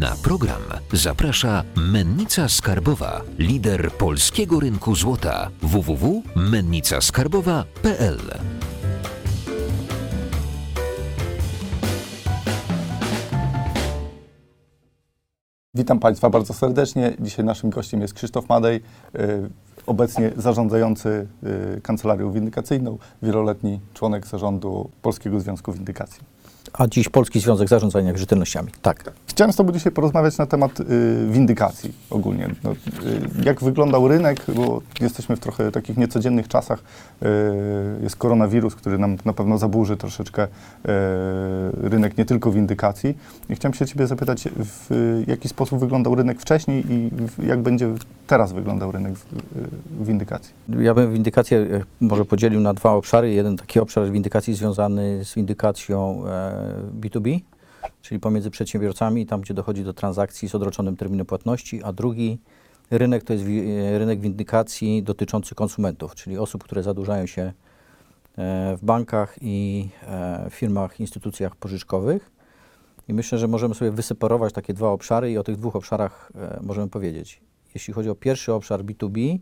Na program zaprasza Mennica Skarbowa, lider polskiego rynku złota www.mennicaskarbowa.pl. Witam Państwa bardzo serdecznie. Dzisiaj naszym gościem jest Krzysztof Madej, y, obecnie zarządzający y, Kancelarią Windykacyjną, wieloletni członek zarządu Polskiego Związku Windykacji. A dziś Polski Związek Zarządzania Wierzytelnościami. Tak. Chciałem z Tobą dzisiaj porozmawiać na temat y, windykacji ogólnie. No, y, jak wyglądał rynek, bo jesteśmy w trochę takich niecodziennych czasach. Y, jest koronawirus, który nam na pewno zaburzy troszeczkę y, rynek nie tylko windykacji. I chciałem się Ciebie zapytać, w y, jaki sposób wyglądał rynek wcześniej i w, jak będzie teraz wyglądał rynek w, y, windykacji. Ja bym windykację e, może podzielił na dwa obszary. Jeden taki obszar windykacji związany z windykacją e, B2B, czyli pomiędzy przedsiębiorcami, tam gdzie dochodzi do transakcji z odroczonym terminem płatności, a drugi rynek to jest e, rynek windykacji dotyczący konsumentów, czyli osób, które zadłużają się e, w bankach i e, firmach, instytucjach pożyczkowych. I myślę, że możemy sobie wyseparować takie dwa obszary i o tych dwóch obszarach możemy powiedzieć. Jeśli chodzi o pierwszy obszar B2B,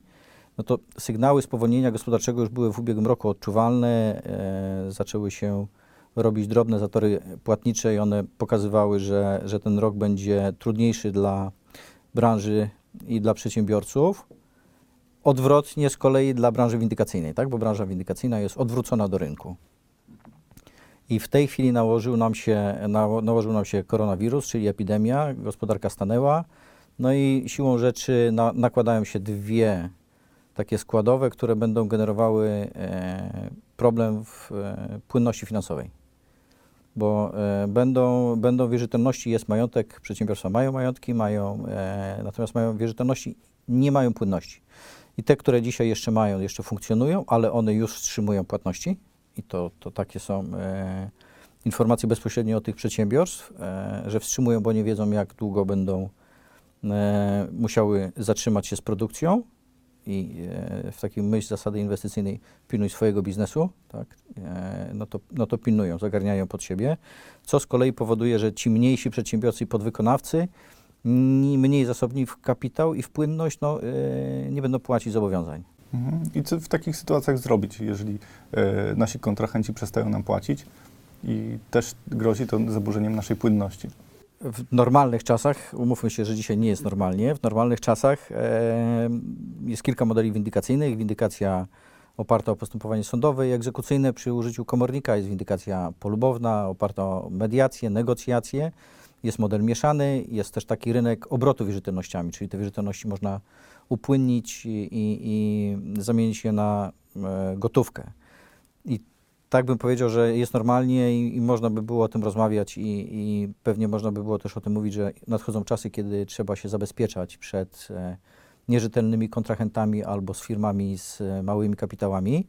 no to sygnały spowolnienia gospodarczego już były w ubiegłym roku odczuwalne. Zaczęły się robić drobne zatory płatnicze i one pokazywały, że, że ten rok będzie trudniejszy dla branży i dla przedsiębiorców. Odwrotnie z kolei dla branży windykacyjnej, tak? bo branża windykacyjna jest odwrócona do rynku. I w tej chwili nałożył nam się, nało- nałożył nam się koronawirus, czyli epidemia, gospodarka stanęła. No i siłą rzeczy na, nakładają się dwie takie składowe, które będą generowały e, problem w e, płynności finansowej. Bo e, będą, będą wierzytelności, jest majątek, przedsiębiorstwa mają majątki, mają, e, natomiast mają wierzytelności, nie mają płynności. I te, które dzisiaj jeszcze mają, jeszcze funkcjonują, ale one już wstrzymują płatności. I to, to takie są e, informacje bezpośrednio od tych przedsiębiorstw, że wstrzymują, bo nie wiedzą, jak długo będą musiały zatrzymać się z produkcją i e, w takiej myśl zasady inwestycyjnej pilnuj swojego biznesu, tak, e, no, to, no to pilnują, zagarniają pod siebie, co z kolei powoduje, że ci mniejsi przedsiębiorcy i podwykonawcy, ni- mniej zasobni w kapitał i w płynność, no, e, nie będą płacić zobowiązań. Mhm. I co w takich sytuacjach zrobić, jeżeli nasi kontrahenci przestają nam płacić i też grozi to zaburzeniem naszej płynności? W normalnych czasach, umówmy się, że dzisiaj nie jest normalnie, w normalnych czasach e, jest kilka modeli windykacyjnych. Windykacja oparta o postępowanie sądowe i egzekucyjne przy użyciu komornika, jest windykacja polubowna oparta o mediację, negocjacje. Jest model mieszany, jest też taki rynek obrotu wierzytelnościami, czyli te wierzytelności można upłynnić i, i, i zamienić je na e, gotówkę. I tak bym powiedział, że jest normalnie i, i można by było o tym rozmawiać i, i pewnie można by było też o tym mówić, że nadchodzą czasy, kiedy trzeba się zabezpieczać przed e, nierzetelnymi kontrahentami albo z firmami z e, małymi kapitałami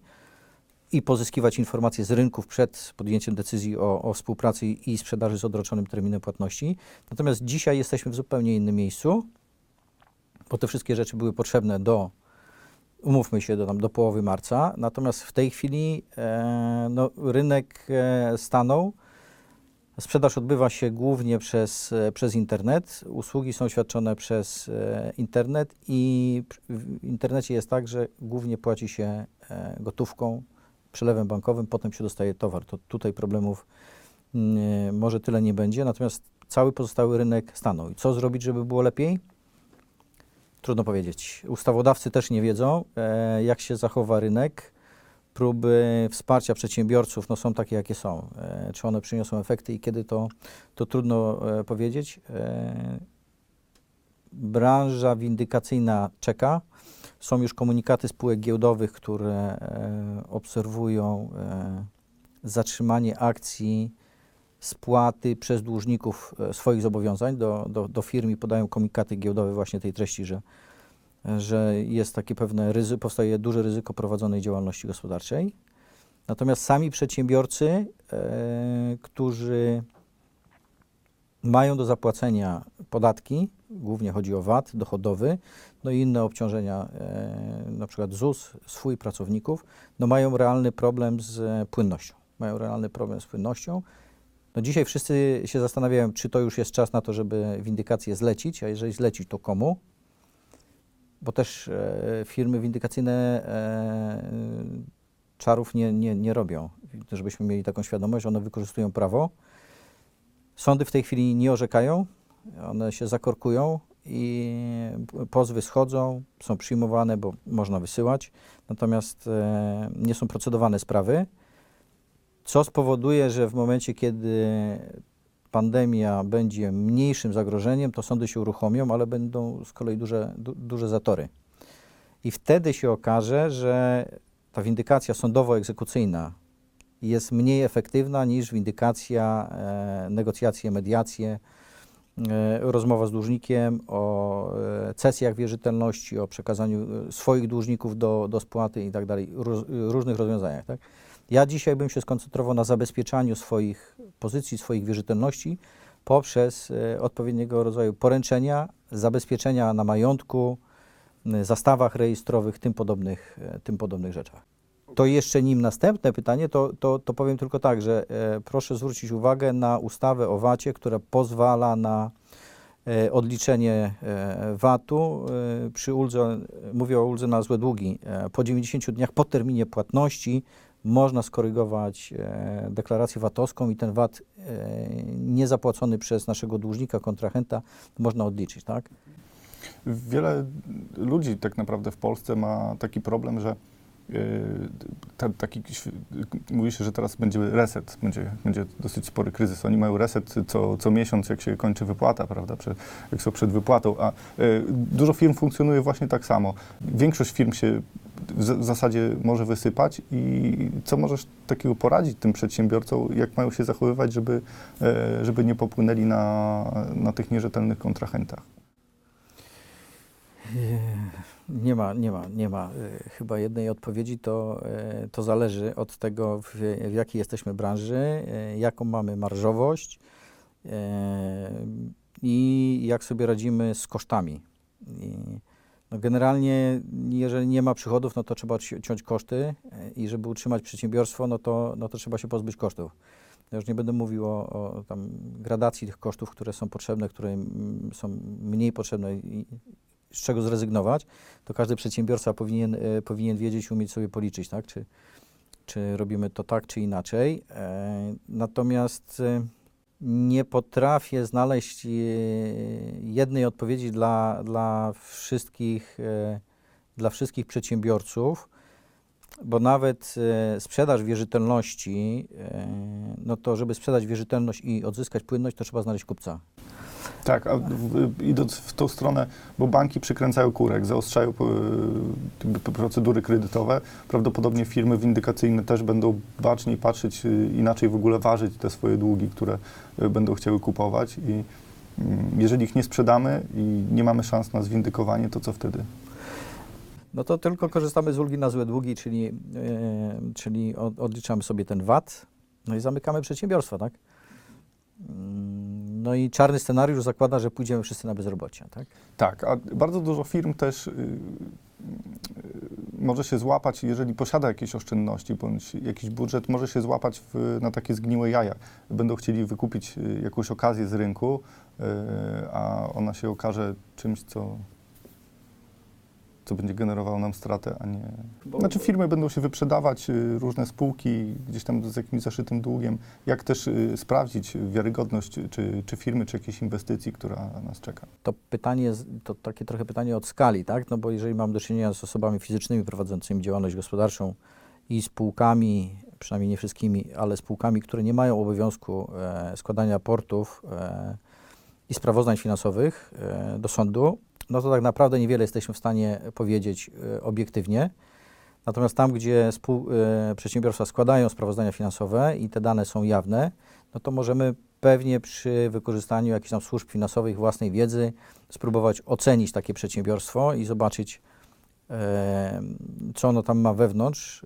i pozyskiwać informacje z rynków przed podjęciem decyzji o, o współpracy i sprzedaży z odroczonym terminem płatności. Natomiast dzisiaj jesteśmy w zupełnie innym miejscu, bo te wszystkie rzeczy były potrzebne do umówmy się, do, tam, do połowy marca. Natomiast w tej chwili e, no, rynek e, stanął. Sprzedaż odbywa się głównie przez, e, przez internet. Usługi są świadczone przez e, internet i w internecie jest tak, że głównie płaci się e, gotówką, przelewem bankowym, potem się dostaje towar. To tutaj problemów mm, może tyle nie będzie, natomiast cały pozostały rynek stanął. I co zrobić, żeby było lepiej? Trudno powiedzieć. Ustawodawcy też nie wiedzą, e, jak się zachowa rynek. Próby wsparcia przedsiębiorców no, są takie, jakie są. E, czy one przyniosą efekty i kiedy to, to trudno e, powiedzieć. Branża windykacyjna czeka. Są już komunikaty spółek giełdowych, które e, obserwują e, zatrzymanie akcji spłaty przez dłużników e, swoich zobowiązań do, do, do podają komunikaty giełdowe właśnie tej treści, że, że jest takie pewne ryzyko, powstaje duże ryzyko prowadzonej działalności gospodarczej. Natomiast sami przedsiębiorcy, e, którzy mają do zapłacenia podatki, głównie chodzi o VAT dochodowy, no i inne obciążenia, e, na przykład ZUS, swój pracowników, no mają realny problem z płynnością. Mają realny problem z płynnością No dzisiaj wszyscy się zastanawiają, czy to już jest czas na to, żeby windykację zlecić, a jeżeli zlecić, to komu? Bo też e, firmy windykacyjne e, czarów nie, nie, nie robią. Żebyśmy mieli taką świadomość, one wykorzystują prawo. Sądy w tej chwili nie orzekają, one się zakorkują i pozwy schodzą, są przyjmowane, bo można wysyłać, natomiast e, nie są procedowane sprawy, co spowoduje, że w momencie, kiedy pandemia będzie mniejszym zagrożeniem, to sądy się uruchomią, ale będą z kolei duże, du, duże zatory. I wtedy się okaże, że ta windykacja sądowo-egzekucyjna jest mniej efektywna niż windykacja, e, negocjacje, mediacje, e, rozmowa z dłużnikiem o e, cesjach wierzytelności, o przekazaniu e, swoich dłużników do, do spłaty i tak dalej, róż, różnych rozwiązaniach. Tak? Ja dzisiaj bym się skoncentrował na zabezpieczaniu swoich pozycji, swoich wierzytelności poprzez e, odpowiedniego rodzaju poręczenia, zabezpieczenia na majątku, zastawach rejestrowych, tym podobnych, e, tym podobnych rzeczach. To jeszcze nim następne pytanie, to, to, to powiem tylko tak, że e, proszę zwrócić uwagę na ustawę o VAT-ie, która pozwala na odliczenie e, VAT-u e, przy uldze, mówię o uldze na złe długi, po 90 dniach po terminie płatności można skorygować e, deklarację VAT-owską i ten VAT e, niezapłacony przez naszego dłużnika, kontrahenta można odliczyć, tak? Wiele ludzi tak naprawdę w Polsce ma taki problem, że ta, taki, mówi się, że teraz będzie reset, będzie, będzie dosyć spory kryzys. Oni mają reset co, co miesiąc, jak się kończy wypłata, prawda, przed, jak są przed wypłatą, a yy, dużo firm funkcjonuje właśnie tak samo. Większość firm się w, zasadzie może wysypać i co możesz takiego poradzić tym przedsiębiorcom, jak mają się zachowywać, żeby, yy, żeby nie popłynęli na, na tych nierzetelnych kontrahentach? Nie ma, nie ma, nie ma e, chyba jednej odpowiedzi. To, e, to zależy od tego, w, w jakiej jesteśmy branży, e, jaką mamy marżowość e, i jak sobie radzimy z kosztami. I, no generalnie, jeżeli nie ma przychodów, no to trzeba ci- ciąć koszty e, i żeby utrzymać przedsiębiorstwo, no to, no to trzeba się pozbyć kosztów. Ja już nie będę mówił o, o tam gradacji tych kosztów, które są potrzebne, które mm, są mniej potrzebne i, z czego zrezygnować, to każdy przedsiębiorca powinien, e, powinien wiedzieć, umieć sobie policzyć, tak? Czy, czy robimy to tak, czy inaczej. E, natomiast e, nie potrafię znaleźć e, jednej odpowiedzi dla, dla, wszystkich, e, dla wszystkich przedsiębiorców, bo nawet e, sprzedaż wierzytelności, no to żeby sprzedać wierzytelność i odzyskać płynność, to trzeba znaleźć kupca. Tak, a w, idąc w tą stronę, bo banki przykręcają kurek, zaostrzają jakby procedury kredytowe, prawdopodobnie firmy windykacyjne też będą baczniej patrzeć, e, inaczej w ogóle ważyć te swoje długi, które e, będą chciały kupować i mm, jeżeli ich nie sprzedamy i nie mamy szans na zwindykowanie, to co wtedy? No to tylko korzystamy z ulgi na złe długi, czyli, czyli od, odliczamy sobie ten VAT, no i zamykamy przedsiębiorstwa, tak? Mm, No i czarny scenariusz zakłada, że pójdziemy wszyscy na bezrobocie, tak? Tak, a bardzo dużo firm też y, y, może się złapać, jeżeli posiada jakieś oszczędności bądź jakiś budżet, może się złapać w, na takie zgniłe jaja. Będą chcieli wykupić y, jakąś okazję z rynku, y, a ona się okaże czymś, co, co będzie generowało nam stratę, a nie... Znaczy firmy będą się wyprzedawać, y, różne spółki gdzieś tam z jakimś zaszytym długiem. Jak też y, sprawdzić wiarygodność czy, czy firmy, czy jakiejś inwestycji, która nas czeka? To pytanie, to takie trochę pytanie od skali, tak? No bo jeżeli mam do czynienia z osobami fizycznymi prowadzącymi działalność gospodarczą i spółkami, przynajmniej nie wszystkimi, ale spółkami, które nie mają obowiązku e, składania raportów e, i sprawozdań finansowych e, do sądu, no to tak naprawdę niewiele jesteśmy w stanie powiedzieć e, obiektywnie. Natomiast tam, gdzie e, przedsiębiorstwa składają sprawozdania finansowe i te dane są jawne, no to możemy pewnie przy wykorzystaniu jakichś tam służb finansowych, własnej wiedzy, spróbować ocenić takie przedsiębiorstwo i zobaczyć, e, co ono tam ma wewnątrz,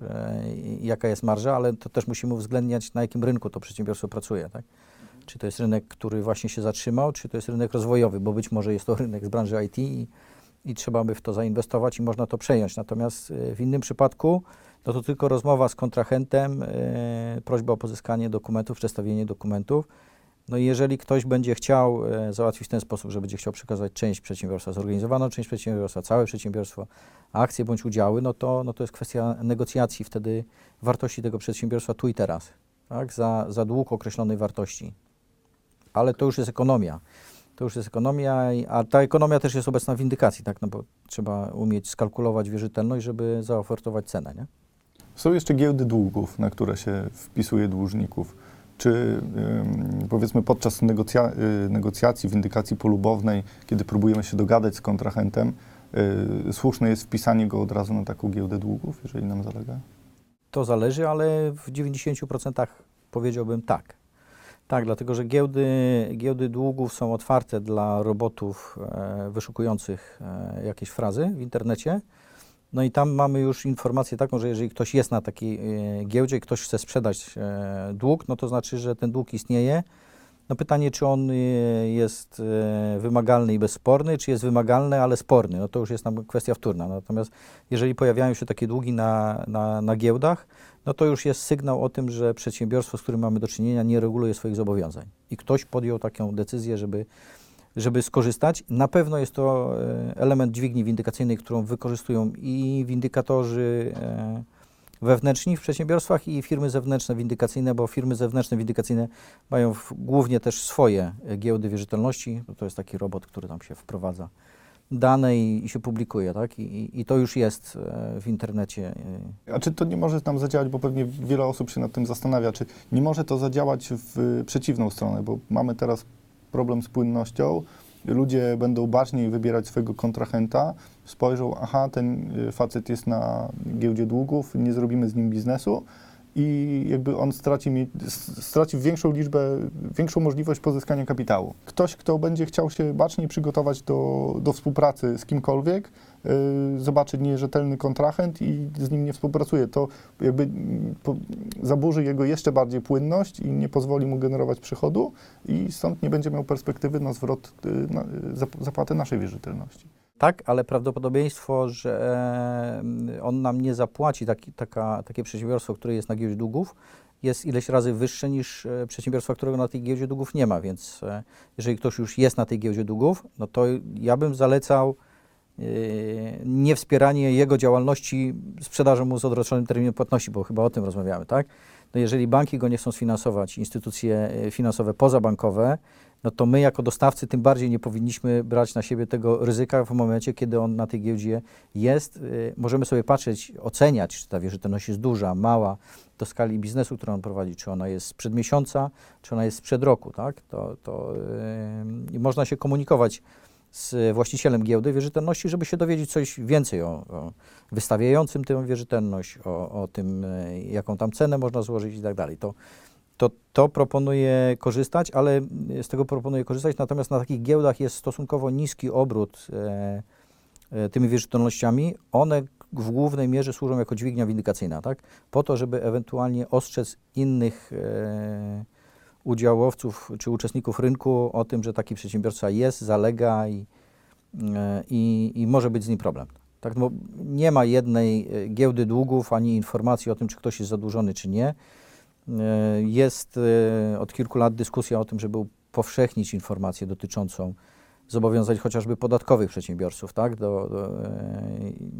jaka jest marża, ale to też musimy uwzględniać, na jakim rynku to przedsiębiorstwo pracuje. Tak? Czy to jest rynek, który właśnie się zatrzymał, czy to jest rynek rozwojowy, bo być może jest to rynek z branży IT i, i trzeba by w to zainwestować i można to przejąć. Natomiast e, w innym przypadku no to tylko rozmowa z kontrahentem, e, prośba o pozyskanie dokumentów, przedstawienie dokumentów. No i jeżeli ktoś będzie chciał e, załatwić w ten sposób, że będzie chciał przekazać część przedsiębiorstwa, zorganizowaną część przedsiębiorstwa, całe przedsiębiorstwo, akcje bądź udziały, no to, no to jest kwestia negocjacji wtedy wartości tego przedsiębiorstwa tu i teraz, tak? za, za dług określonej wartości. Ale to już jest ekonomia. To już jest ekonomia, a ta ekonomia też jest obecna w windykacji, tak? No bo trzeba umieć skalkulować wierzytelność, żeby zaofertować cenę, nie? Są jeszcze giełdy długów, na które się wpisuje dłużników. Czy ym, powiedzmy podczas negocja y, negocjacji, windykacji polubownej, kiedy próbujemy się dogadać z kontrahentem, y, słuszne jest wpisanie go od razu na taką giełdę długów, jeżeli nam zalega? To zależy, ale w 90% powiedziałbym tak. Tak, dlatego że giełdy, giełdy długów są otwarte dla robotów e, wyszukujących e, jakieś frazy w internecie. No i tam mamy już informację taką, że jeżeli ktoś jest na takiej e, giełdzie i ktoś chce sprzedać e, dług, no to znaczy, że ten dług istnieje. No pytanie, czy on e, jest e, wymagalny i bezsporny, czy jest wymagalny, ale sporny. No to już jest nam kwestia wtórna. Natomiast jeżeli pojawiają się takie długi na, na, na giełdach, no to już jest sygnał o tym, że przedsiębiorstwo, z którym mamy do czynienia, nie reguluje swoich zobowiązań. I ktoś podjął taką decyzję, żeby, żeby skorzystać. Na pewno jest to e, element dźwigni windykacyjnej, którą wykorzystują i windykatorzy e, wewnętrzni w przedsiębiorstwach i firmy zewnętrzne windykacyjne, bo firmy zewnętrzne windykacyjne mają w, głównie też swoje giełdy wierzytelności. To jest taki robot, który tam się wprowadza dane i, i się publikuje, tak? I, i- to już jest e, w internecie. e, A czy to nie może nam zadziałać, bo pewnie wiele osób się nad tym zastanawia, czy nie może to zadziałać w przeciwną stronę, bo mamy teraz problem z płynnością, ludzie będą baczniej wybierać swojego kontrahenta, spojrzą, aha, ten facet jest na giełdzie długów, nie zrobimy z nim biznesu i jakby on straci, straci większą liczbę, większą możliwość pozyskania kapitału. Ktoś, kto będzie chciał się baczniej przygotować do, do współpracy z kimkolwiek, y, zobaczy nierzetelny kontrahent i z nim nie współpracuje. To jakby mm, zaburzy jego jeszcze bardziej płynność i nie pozwoli mu generować przychodu i stąd nie będzie miał perspektywy na zwrot y, na, y, zap- zapłaty naszej wierzytelności. Tak, ale prawdopodobieństwo, że e, on nam nie zapłaci, taki, taka, takie przedsiębiorstwo, które jest na giełdzie długów, jest ileś razy wyższe niż e, przedsiębiorstwo, którego na tej giełdzie długów nie ma. Więc e, jeżeli ktoś już jest na tej giełdzie długów, no to ja bym zalecał nie wspieranie jego działalności sprzedażą mu z odroczonym terminem płatności, bo chyba o tym rozmawiamy, tak? No jeżeli banki go nie chcą sfinansować, instytucje finansowe pozabankowe, no to my jako dostawcy tym bardziej nie powinniśmy brać na siebie tego ryzyka w momencie, kiedy on na tej giełdzie jest. Y, Możemy sobie patrzeć, oceniać, czy ta wierzytelność jest duża, mała, do skali biznesu, którą on prowadzi, czy ona jest sprzed miesiąca, czy ona jest sprzed roku, tak? To, to yy, można się komunikować z właścicielem giełdy wierzytelności, żeby się dowiedzieć coś więcej o, o wystawiającym tę wierzytelność, o, o tym, y, jaką tam cenę można złożyć i tak dalej. To, to, to proponuję korzystać, ale z tego proponuję korzystać, natomiast na takich giełdach jest stosunkowo niski obrót e, e, tymi wierzytelnościami. One w głównej mierze służą jako dźwignia windykacyjna, tak? Po to, żeby ewentualnie ostrzec innych e, udziałowców czy uczestników rynku o tym, że taki przedsiębiorca jest, zalega i, e, i, i może być z nim problem. Tak, bo nie ma jednej e, giełdy długów ani informacji o tym, czy ktoś jest zadłużony, czy nie. E, Jest e, od kilku lat dyskusja o tym, żeby upowszechnić informację dotyczącą zobowiązań chociażby podatkowych przedsiębiorców, tak? Do, do, e,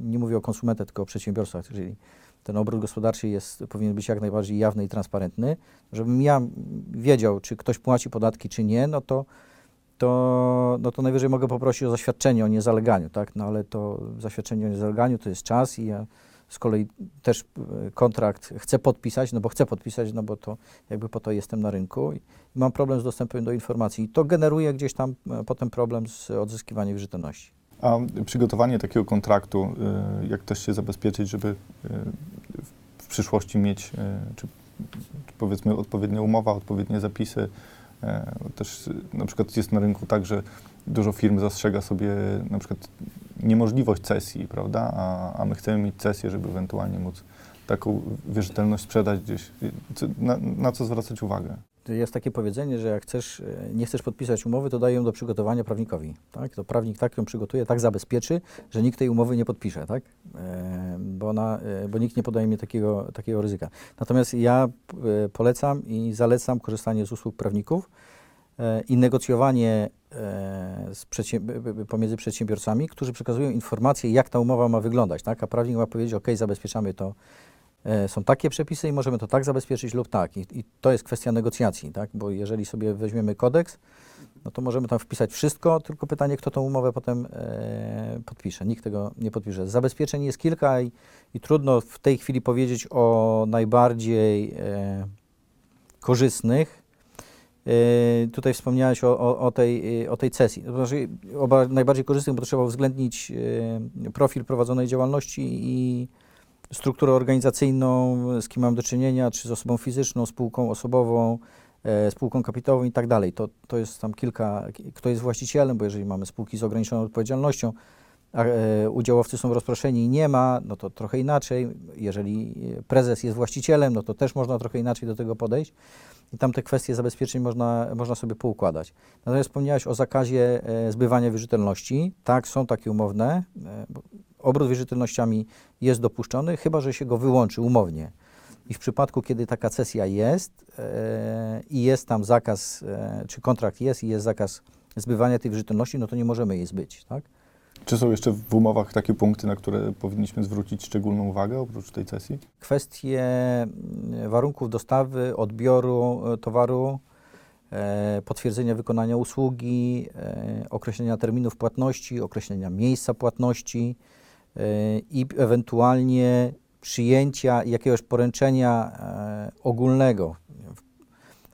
nie mówię o konsumentach, tylko o przedsiębiorstwach, czyli ten obrót gospodarczy jest, powinien być jak najbardziej jawny i transparentny. Żebym ja wiedział, czy ktoś płaci podatki, czy nie, no to, to, no to najwyżej mogę poprosić o zaświadczenie o niezaleganiu, tak? No ale to zaświadczenie o niezaleganiu to jest czas i ja z kolei też e, kontrakt chcę podpisać, no bo chcę podpisać, no bo to jakby po to jestem na rynku i mam problem z dostępem do informacji. I to generuje gdzieś tam e, potem problem z odzyskiwaniem wierzytelności. A przygotowanie takiego kontraktu, y, jak też się zabezpieczyć, żeby w- przyszłości mieć, czy, powiedzmy odpowiednia umowa, odpowiednie zapisy. Też na przykład jest na rynku tak, że dużo firm zastrzega sobie na przykład niemożliwość cesji, prawda? A, a my chcemy mieć cesję, żeby ewentualnie móc taką wierzytelność sprzedać gdzieś. Na, na co zwracać uwagę? jest takie powiedzenie, że jak chcesz, e, nie chcesz podpisać umowy, to daj ją do przygotowania prawnikowi. Tak? To prawnik tak ją przygotuje, tak zabezpieczy, że nikt tej umowy nie podpisze, tak? E, bo, ona, e, bo nikt nie podejmie takiego, takiego ryzyka. Natomiast ja e, polecam i zalecam korzystanie z usług prawników i negocjowanie e, pomiędzy przedsiębiorcami, którzy przekazują informacje, jak ta umowa ma wyglądać, tak? A prawnik ma powiedzieć, ok, zabezpieczamy to E, są takie przepisy i możemy to tak zabezpieczyć lub tak. I, I to jest kwestia negocjacji, tak? Bo jeżeli sobie weźmiemy kodeks, no to możemy tam wpisać wszystko, tylko pytanie, kto tą umowę potem e, podpisze. Nikt tego nie podpisze. Zabezpieczeń jest kilka i, i trudno w tej chwili powiedzieć o najbardziej e, korzystnych. E, tutaj wspomniałeś o, o, o, tej, e, o tej cesji. To znaczy, oba najbardziej korzystnych, bo trzeba uwzględnić e, profil prowadzonej działalności i strukturę organizacyjną, z kim mam do czynienia, czy z osobą fizyczną, spółką osobową, spółką kapitałową i tak dalej. To, to jest tam kilka, kto jest właścicielem, bo jeżeli mamy spółki z ograniczoną odpowiedzialnością, a udziałowcy są rozproszeni i nie ma, no to trochę inaczej. Jeżeli prezes jest właścicielem, no to też można trochę inaczej do tego podejść. I tam te kwestie zabezpieczeń można, można sobie poukładać. Natomiast wspomniałeś o zakazie e, zbywania wierzytelności. Tak, są takie umowne. E, obrót wierzytelnościami jest dopuszczony, chyba że się go wyłączy umownie. I w przypadku, kiedy taka cesja jest e, i jest tam zakaz, czy kontrakt jest i jest zakaz zbywania tej wierzytelności, no to nie możemy jej zbyć, tak? Czy są jeszcze w umowach takie punkty, na które powinniśmy zwrócić szczególną uwagę oprócz tej sesji? Kwestie mm, warunków dostawy, odbioru e, towaru, e, potwierdzenia wykonania usługi, e, określenia terminów płatności, określenia miejsca płatności i ewentualnie przyjęcia jakiegoś poręczenia ogólnego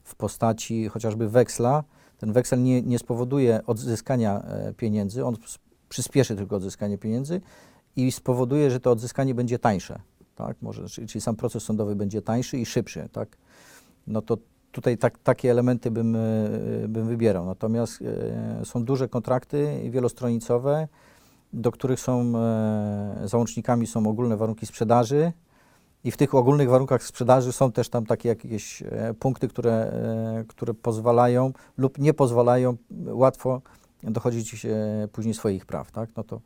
w, postaci chociażby weksla. Ten weksel nie, nie spowoduje odzyskania pieniędzy, on przyspieszy tylko odzyskanie pieniędzy i spowoduje, że to odzyskanie będzie tańsze. Tak? Może, czyli, sam proces sądowy będzie tańszy i szybszy. Tak? No to tutaj tak, takie elementy bym, e, bym wybierał. Natomiast e, są duże kontrakty wielostronicowe, do których są e, załącznikami są ogólne warunki sprzedaży i w tych ogólnych warunkach sprzedaży są też tam takie jakieś punkty, które, które pozwalają lub nie pozwalają łatwo dochodzić później swoich praw. Tak? No to,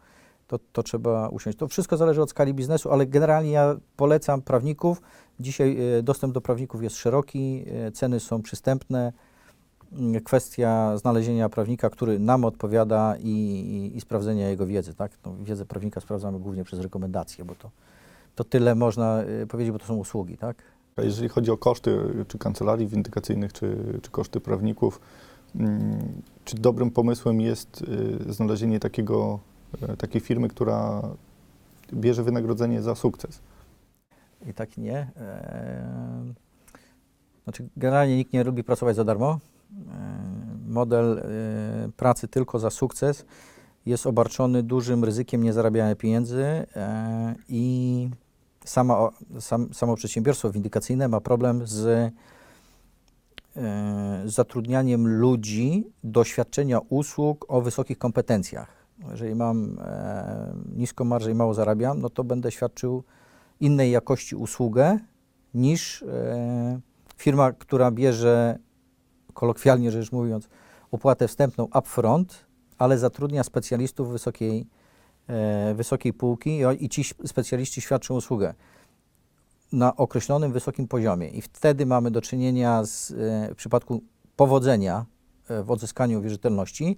to, to trzeba usiąść. To wszystko zależy od skali biznesu, ale generalnie ja polecam prawników. Dzisiaj e, dostęp do prawników jest szeroki, e, ceny są przystępne. Mm, Kwestia znalezienia prawnika, który nam odpowiada i, i, i sprawdzenia jego wiedzy. Tak? No, wiedzę prawnika sprawdzamy głównie przez rekomendacje, bo to, to tyle można e, powiedzieć, bo to są usługi. Tak? A jeżeli chodzi o koszty, czy kancelarii windykacyjnych, czy, czy koszty prawników, czy dobrym pomysłem jest y, znalezienie takiego, y, takiej firmy, która bierze wynagrodzenie za sukces? I tak nie. Eee, Znaczy, generalnie nikt nie lubi pracować za darmo. Eee, Model e, pracy tylko za sukces jest obarczony dużym ryzykiem niezarabiania pieniędzy e, i sama, sam, samo przedsiębiorstwo windykacyjne ma problem e, z zatrudnianiem ludzi do świadczenia usług o wysokich kompetencjach. Jeżeli mam e, niską marżę i mało zarabiam, no to będę świadczył innej jakości usługę niż e, firma, która bierze, kolokwialnie rzecz mówiąc, opłatę wstępną upfront, ale zatrudnia specjalistów wysokiej, e, wysokiej półki i, ci specjaliści świadczą usługę na określonym wysokim poziomie. I wtedy mamy do czynienia z, e, w przypadku powodzenia e, w odzyskaniu wierzytelności,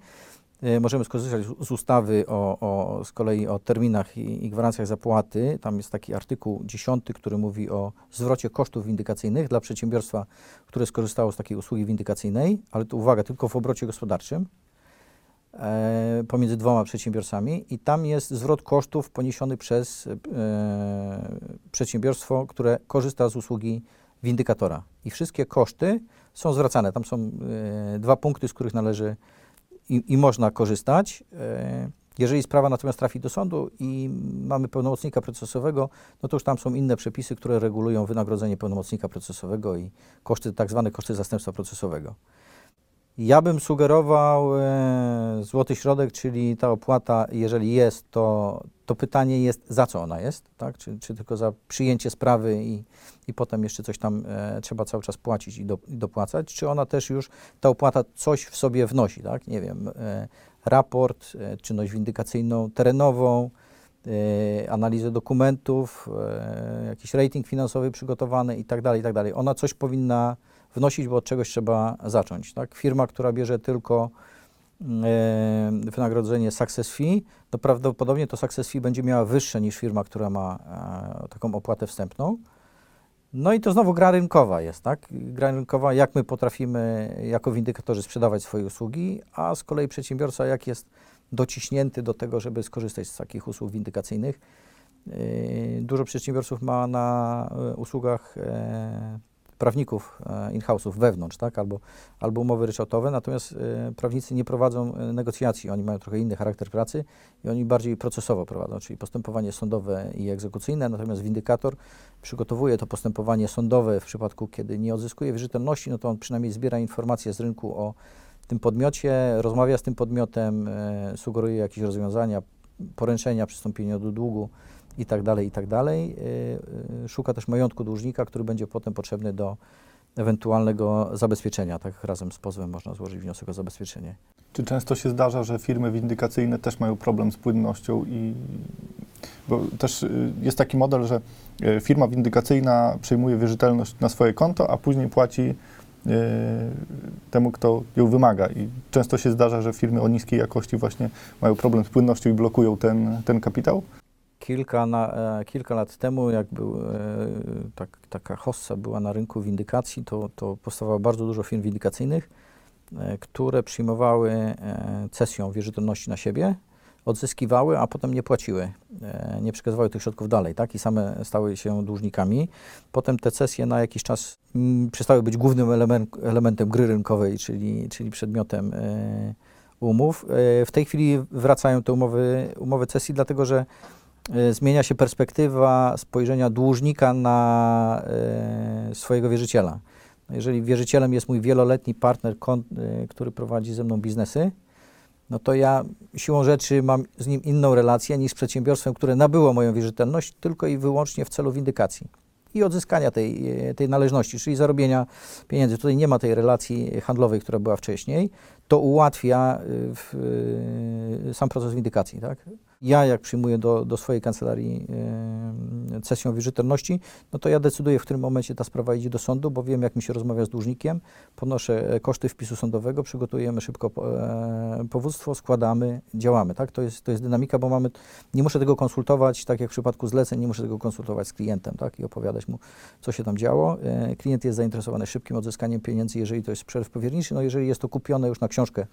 e, możemy skorzystać z- ustawy o, o, z kolei o terminach i, i gwarancjach zapłaty. Tam jest taki artykuł 10, który mówi o zwrocie kosztów windykacyjnych dla przedsiębiorstwa, które skorzystało z takiej usługi windykacyjnej, ale to uwaga, tylko w obrocie gospodarczym pomiędzy dwoma przedsiębiorcami i tam jest zwrot kosztów poniesiony przez e, przedsiębiorstwo, które korzysta z usługi windykatora. I wszystkie koszty są zwracane. Tam są e, dwa punkty, z których należy i, i można korzystać. E, jeżeli sprawa natomiast trafi do sądu i mamy pełnomocnika procesowego, no to już tam są inne przepisy, które regulują wynagrodzenie pełnomocnika procesowego i koszty, tak zwane koszty zastępstwa procesowego. Ja bym sugerował e, złoty środek, czyli ta opłata, jeżeli jest, to, to pytanie jest, za co ona jest, tak? Czy, czy tylko za przyjęcie sprawy i, i potem jeszcze coś tam e, trzeba cały czas płacić i, do, i dopłacać, czy ona też już, ta opłata coś w sobie wnosi, tak? Nie wiem, e, raport, e, czynność windykacyjną terenową, e, analizę dokumentów, e, jakiś rating finansowy przygotowany i tak dalej, i tak dalej. Ona coś powinna wnosić, bo od czegoś trzeba zacząć, tak? Firma, która bierze tylko e, wynagrodzenie success fee, to prawdopodobnie to success fee będzie miała wyższe niż firma, która ma e, taką opłatę wstępną. No i to znowu gra rynkowa jest, tak? Gra rynkowa, jak my potrafimy jako windykatorzy sprzedawać swoje usługi, a z kolei przedsiębiorca jak jest dociśnięty do tego, żeby skorzystać z takich usług windykacyjnych. Yy, Dużo przedsiębiorców ma na e, usługach e, prawników e, in-house'ów wewnątrz, tak? albo, albo umowy ryczałtowe, natomiast e, prawnicy nie prowadzą e, negocjacji, oni mają trochę inny charakter pracy i oni bardziej procesowo prowadzą, czyli postępowanie sądowe i egzekucyjne, natomiast windykator przygotowuje to postępowanie sądowe w przypadku, kiedy nie odzyskuje wierzytelności, no to on przynajmniej zbiera informacje z rynku o tym podmiocie, rozmawia z tym podmiotem, sugeruje jakieś rozwiązania, poręczenia, przystąpienia do długu i tak dalej, i tak dalej. E, e, Szuka też majątku dłużnika, który będzie potem potrzebny do ewentualnego zabezpieczenia. Tak razem z pozwem można złożyć wniosek o zabezpieczenie. Czy często się zdarza, że firmy windykacyjne też mają problem z płynnością i bo też y, jest taki model, że y, firma windykacyjna przejmuje wierzytelność na swoje konto, a później płaci y, temu, kto ją wymaga. I często się zdarza, że firmy o niskiej jakości właśnie mają problem z płynnością i blokują ten, ten kapitał. Kilka, na, e, kilka lat temu, jak był, e, tak, taka hossa była na rynku windykacji, to, to powstawało bardzo dużo firm windykacyjnych, e, które przyjmowały cesją wierzytelności na siebie, odzyskiwały, a potem nie płaciły, nie przekazywały tych środków dalej, tak? I same stały się dłużnikami. Potem te cesje na jakiś czas mm, przestały być głównym element, elementem gry rynkowej, czyli, czyli przedmiotem umów. W tej chwili wracają te umowy, umowy cesji, dlatego że zmienia się perspektywa spojrzenia dłużnika na e, swojego wierzyciela. Jeżeli wierzycielem jest mój wieloletni partner, e, który prowadzi ze mną biznesy, no to ja siłą rzeczy mam z nim inną relację niż z przedsiębiorstwem, które nabyło moją wierzytelność tylko i wyłącznie w celu windykacji i odzyskania tej, e, tej należności, czyli zarobienia pieniędzy. Tutaj nie ma tej relacji handlowej, która była wcześniej. To ułatwia w, y, sam proces windykacji. Tak? Ja, jak przyjmuję do, do swojej kancelarii y, cesję wierzytelności, no to ja decyduję, w którym momencie ta sprawa idzie do sądu, bo wiem, jak mi się rozmawia z dłużnikiem, ponoszę e, koszty wpisu sądowego, przygotujemy szybko e, powództwo, składamy, działamy. Tak? To, jest, to jest dynamika, bo mamy, nie muszę tego konsultować, tak jak w przypadku zleceń, nie muszę tego konsultować z klientem tak? i opowiadać mu, co się tam działo. E, klient jest zainteresowany szybkim odzyskaniem pieniędzy, jeżeli to jest przelew powierniczy, no jeżeli jest to kupione już na książkę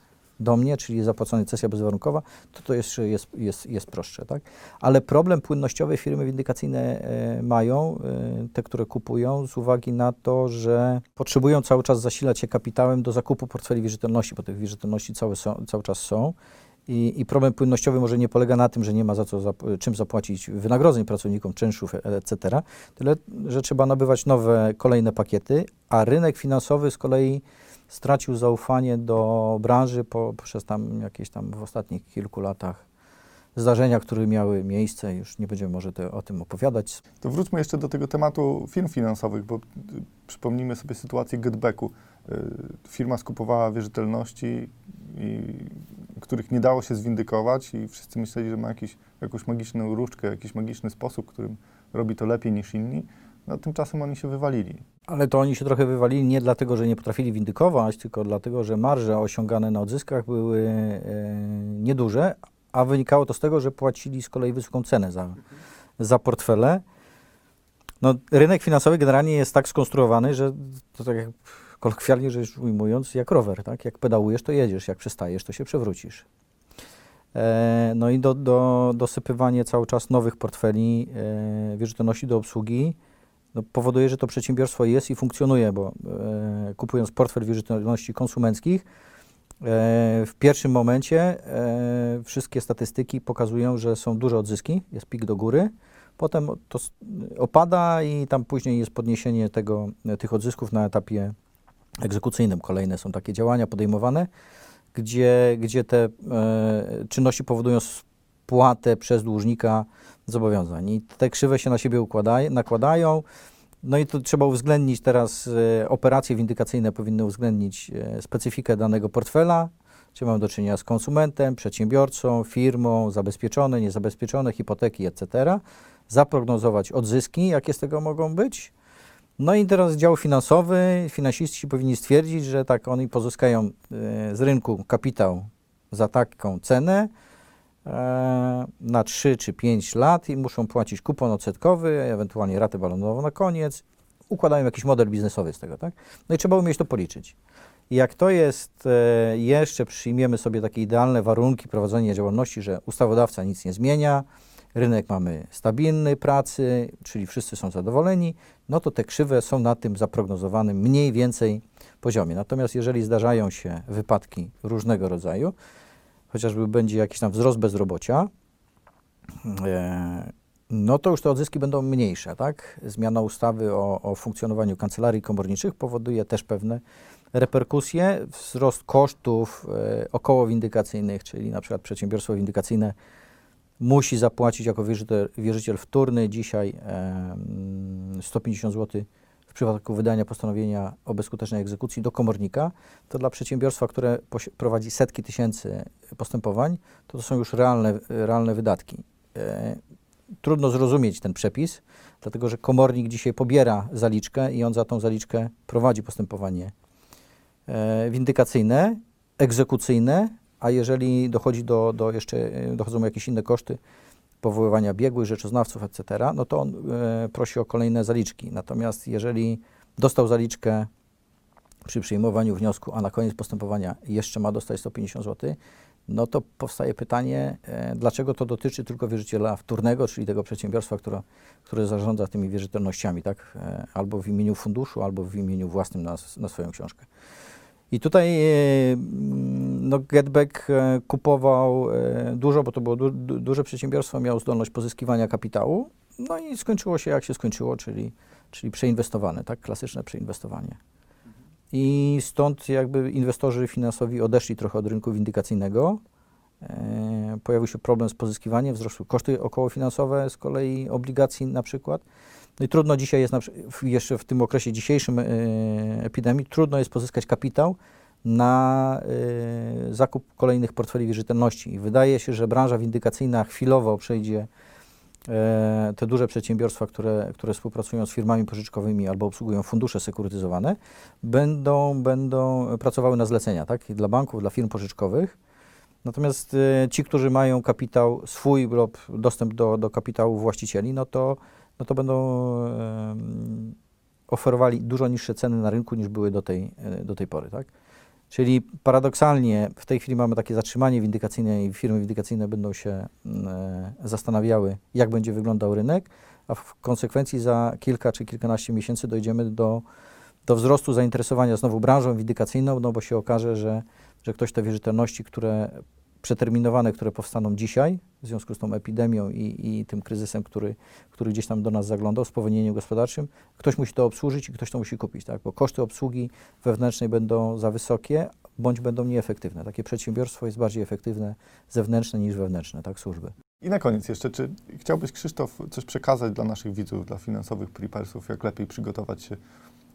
do mnie, czyli zapłacona cesja bezwarunkowa, to to jeszcze jest, jest, jest prostsze, tak? Ale problem płynnościowy firmy windykacyjne e, mają, e, te, które kupują, z uwagi na to, że potrzebują cały czas zasilać się kapitałem do zakupu portfeli wierzytelności, bo tych wierzytelności cały, są, cały czas są. I, I problem płynnościowy może nie polega na tym, że nie ma za co zap- czym zapłacić wynagrodzeń pracownikom, czynszów, e- etc., tyle, że trzeba nabywać nowe, kolejne pakiety, a rynek finansowy z kolei stracił zaufanie do branży po, przez tam jakieś tam w ostatnich kilku latach zdarzenia, które miały miejsce. Już nie będziemy może te, o tym opowiadać. To wróćmy jeszcze do tego tematu firm finansowych, bo y, przypomnijmy sobie sytuację getbacku. Y, Firma skupowała wierzytelności, i, których nie dało się zwindykować i wszyscy myśleli, że ma jakiś, jakąś magiczną różdżkę, jakiś magiczny sposób, którym robi to lepiej niż inni. No, tymczasem oni się wywalili. Ale to oni się trochę wywalili nie dlatego, że nie potrafili windykować, tylko dlatego, że marże osiągane na odzyskach były e, nieduże, a wynikało to z tego, że płacili z kolei wysoką cenę za, za portfele. No, rynek finansowy generalnie jest tak skonstruowany, że to tak jak kolokwialnie rzecz ujmując, jak rower, tak? Jak pedałujesz, to jedziesz, jak przestajesz, to się przewrócisz. E, no i do, do, dosypywanie cały czas nowych portfeli e, wierzytelności do obsługi no, powoduje, że to przedsiębiorstwo jest i funkcjonuje, bo e, kupując portfel wierzytelności konsumenckich, e, w pierwszym momencie e, wszystkie statystyki pokazują, że są duże odzyski, jest pik do góry, potem to opada i tam później jest podniesienie tego, tych odzysków na etapie egzekucyjnym. Kolejne są takie działania podejmowane. gdzie, gdzie te e, czynności powodują spłatę przez dłużnika zobowiązań. I te krzywe się na siebie nakładają. No i tu trzeba uwzględnić teraz, e, operacje windykacyjne powinny uwzględnić e, specyfikę danego portfela, czy mamy do czynienia z konsumentem, przedsiębiorcą, firmą, zabezpieczone, niezabezpieczone, hipoteki, etc. Zaprognozować odzyski, jakie z tego mogą być. No i teraz dział finansowy, finansiści powinni stwierdzić, że tak oni pozyskają e, z rynku kapitał za taką cenę na 3 czy 5 lat i muszą płacić kupon odsetkowy, ewentualnie ratę balonową na koniec. Układają jakiś model biznesowy z tego, tak? No i trzeba umieć to policzyć. Jak to jest, e, jeszcze przyjmiemy sobie takie idealne warunki prowadzenia działalności, że ustawodawca nic nie zmienia, rynek mamy stabilny pracy, czyli wszyscy są zadowoleni, no to te krzywe są na tym zaprognozowanym mniej więcej poziomie. Natomiast jeżeli zdarzają się wypadki różnego rodzaju, chociażby będzie jakiś tam wzrost bezrobocia, e, no to już te odzyski będą mniejsze, tak? Zmiana ustawy o, o funkcjonowaniu kancelarii komorniczych powoduje też pewne reperkusje, wzrost kosztów e, około windykacyjnych, czyli na przykład przedsiębiorstwo windykacyjne musi zapłacić jako wierzyciel, wierzyciel wtórny dzisiaj e, 150 zł w przypadku wydania postanowienia o bezskutecznej egzekucji do komornika, to dla przedsiębiorstwa, które prowadzi setki tysięcy postępowań, to to są już realne, realne wydatki. E, trudno zrozumieć ten przepis, dlatego że komornik dzisiaj pobiera zaliczkę i on za tą zaliczkę prowadzi postępowanie e, windykacyjne, egzekucyjne, a jeżeli dochodzi do, do jeszcze, e, dochodzą jakieś inne koszty powoływania biegłych, rzeczoznawców, etc., no to on e, prosi o kolejne zaliczki. Natomiast jeżeli dostał zaliczkę przy przyjmowaniu wniosku, a na koniec postępowania jeszcze ma dostać 150 zł, no to powstaje pytanie, e, dlaczego to dotyczy tylko wierzyciela wtórnego, czyli tego przedsiębiorstwa, które, które zarządza tymi wierzytelnościami, tak? E, albo w imieniu funduszu, albo w imieniu własnym na, na swoją książkę. I tutaj e, no, Getback e, kupował e, dużo, bo to było du, du, duże przedsiębiorstwo, miało zdolność pozyskiwania kapitału, no i skończyło się jak się skończyło, czyli, czyli przeinwestowane, tak? Klasyczne przeinwestowanie. I stąd jakby inwestorzy finansowi odeszli trochę od rynku windykacyjnego. Pojawił się problem z pozyskiwaniem, wzrosły koszty okołofinansowe z kolei obligacji na przykład. No i trudno dzisiaj jest, jeszcze w tym okresie dzisiejszym e, epidemii, trudno jest pozyskać kapitał na e, zakup kolejnych portfeli wierzytelności. I wydaje się, że branża windykacyjna chwilowo przejdzie e, te duże przedsiębiorstwa, które, które współpracują z firmami pożyczkowymi albo obsługują fundusze sekurytyzowane, będą, będą pracowały na zlecenia, tak? Dla banków, dla firm pożyczkowych. Natomiast ci, którzy mają kapitał swój lub dostęp do, do kapitału właścicieli, no to, no to będą oferowali dużo niższe ceny na rynku niż były do tej, e, do tej pory, tak? Czyli paradoksalnie w tej chwili mamy takie zatrzymanie windykacyjne i firmy windykacyjne będą się e, zastanawiały, jak będzie wyglądał rynek, a w konsekwencji za kilka czy kilkanaście miesięcy dojdziemy do, do wzrostu zainteresowania znowu branżą windykacyjną, no bo się okaże, że, że ktoś te wierzytelności, które przeterminowane, które powstaną dzisiaj w związku z tą epidemią i, i tym kryzysem, który, który gdzieś tam do nas zaglądał, spowolnieniem gospodarczym, ktoś musi to obsłużyć i ktoś to musi kupić, tak? bo koszty obsługi wewnętrznej będą za wysokie, bądź będą nieefektywne. Takie przedsiębiorstwo jest bardziej efektywne zewnętrzne niż wewnętrzne, tak, służby. I na koniec jeszcze, czy chciałbyś, Krzysztof, coś przekazać dla naszych widzów, dla finansowych prepersów, jak lepiej przygotować się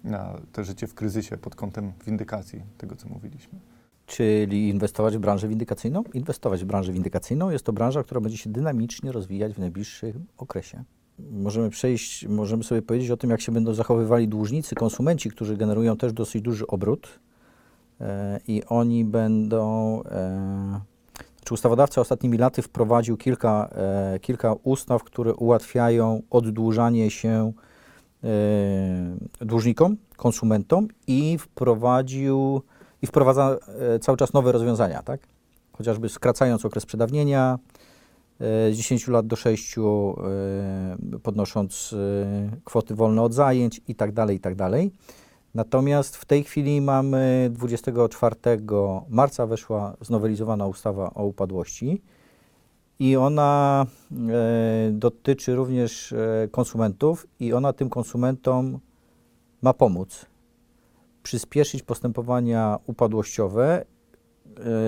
na te życie w kryzysie pod kątem windykacji, tego co mówiliśmy? Czyli inwestować w branżę windykacyjną? Inwestować w branżę windykacyjną jest to branża, która będzie się dynamicznie rozwijać w najbliższym okresie. Możemy przejść, możemy sobie powiedzieć o tym, jak się będą zachowywali dłużnicy, konsumenci, którzy generują też dosyć duży obrót e, i oni będą. E, czy ustawodawca ostatnimi laty wprowadził kilka, e, kilka ustaw, które ułatwiają oddłużanie się e, dłużnikom, konsumentom i wprowadził i wprowadza e, cały czas nowe rozwiązania, tak? Chociażby skracając okres przedawnienia e, z 10 lat do 6, e, podnosząc kwoty wolne od zajęć i tak dalej, i tak dalej. Natomiast w tej chwili mamy 24 marca weszła znowelizowana ustawa o upadłości i ona dotyczy również konsumentów i ona tym konsumentom ma pomóc przyspieszyć postępowania upadłościowe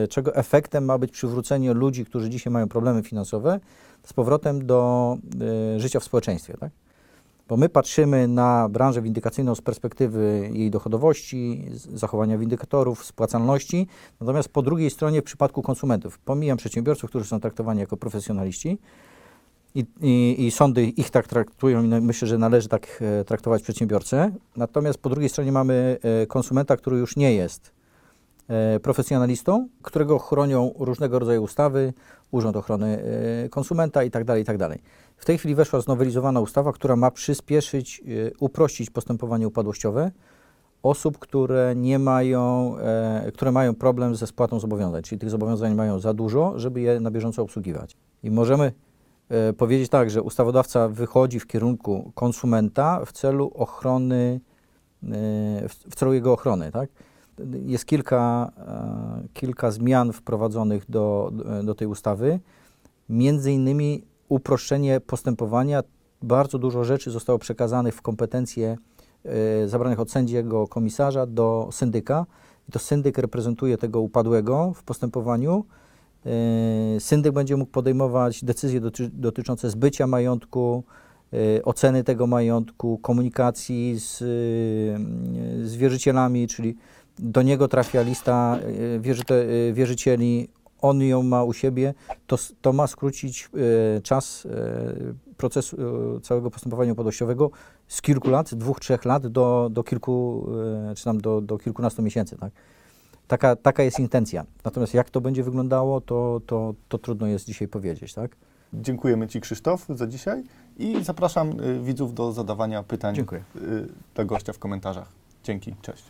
e, czego efektem ma być przywrócenie ludzi, którzy dzisiaj mają problemy finansowe, z powrotem do e, życia w społeczeństwie. Tak? Bo my patrzymy na branżę windykacyjną z perspektywy jej dochodowości, zachowania windykatorów, spłacalności, natomiast po drugiej stronie w przypadku konsumentów, pomijam przedsiębiorców, którzy są traktowani jako profesjonaliści, i, i, I sądy ich tak traktują i no- myślę, że należy tak e, traktować przedsiębiorcę. Natomiast po drugiej stronie mamy e, konsumenta, który już nie jest e, profesjonalistą, którego chronią różnego rodzaju ustawy, Urząd Ochrony Konsumenta i tak dalej, i tak. W tej chwili weszła znowelizowana ustawa, która ma przyspieszyć, uprościć postępowanie upadłościowe osób, które nie mają, które mają problem ze spłatą zobowiązań, czyli tych zobowiązań mają za dużo, żeby je na bieżąco obsługiwać. I możemy powiedzieć tak, że ustawodawca wychodzi w kierunku konsumenta w celu ochrony, e, w, celu jego ochrony, tak? Jest kilka, e, kilka zmian wprowadzonych do, do tej ustawy, między innymi uproszczenie postępowania. Bardzo dużo rzeczy zostało przekazanych w kompetencje e, zabranych od sędziego komisarza do syndyka. I to syndyk reprezentuje tego upadłego w postępowaniu. E, Syndyk będzie mógł podejmować decyzje doty dotyczące zbycia majątku, e, oceny tego majątku, komunikacji z, e, z wierzycielami, czyli do niego trafia lista wierzycieli, on ją ma u siebie, to, to ma skrócić czas procesu całego postępowania upadłościowego z kilku lat, dwóch, trzech lat do, do kilku, czy tam do, do kilkunastu miesięcy. Tak? Taka, taka jest intencja. Natomiast jak to będzie wyglądało, to, to, to trudno jest dzisiaj powiedzieć. Tak? Dziękujemy Ci, Krzysztof, za dzisiaj i zapraszam y, widzów do zadawania pytań Dziękuję. y, dla gościa w komentarzach. Dzięki, cześć.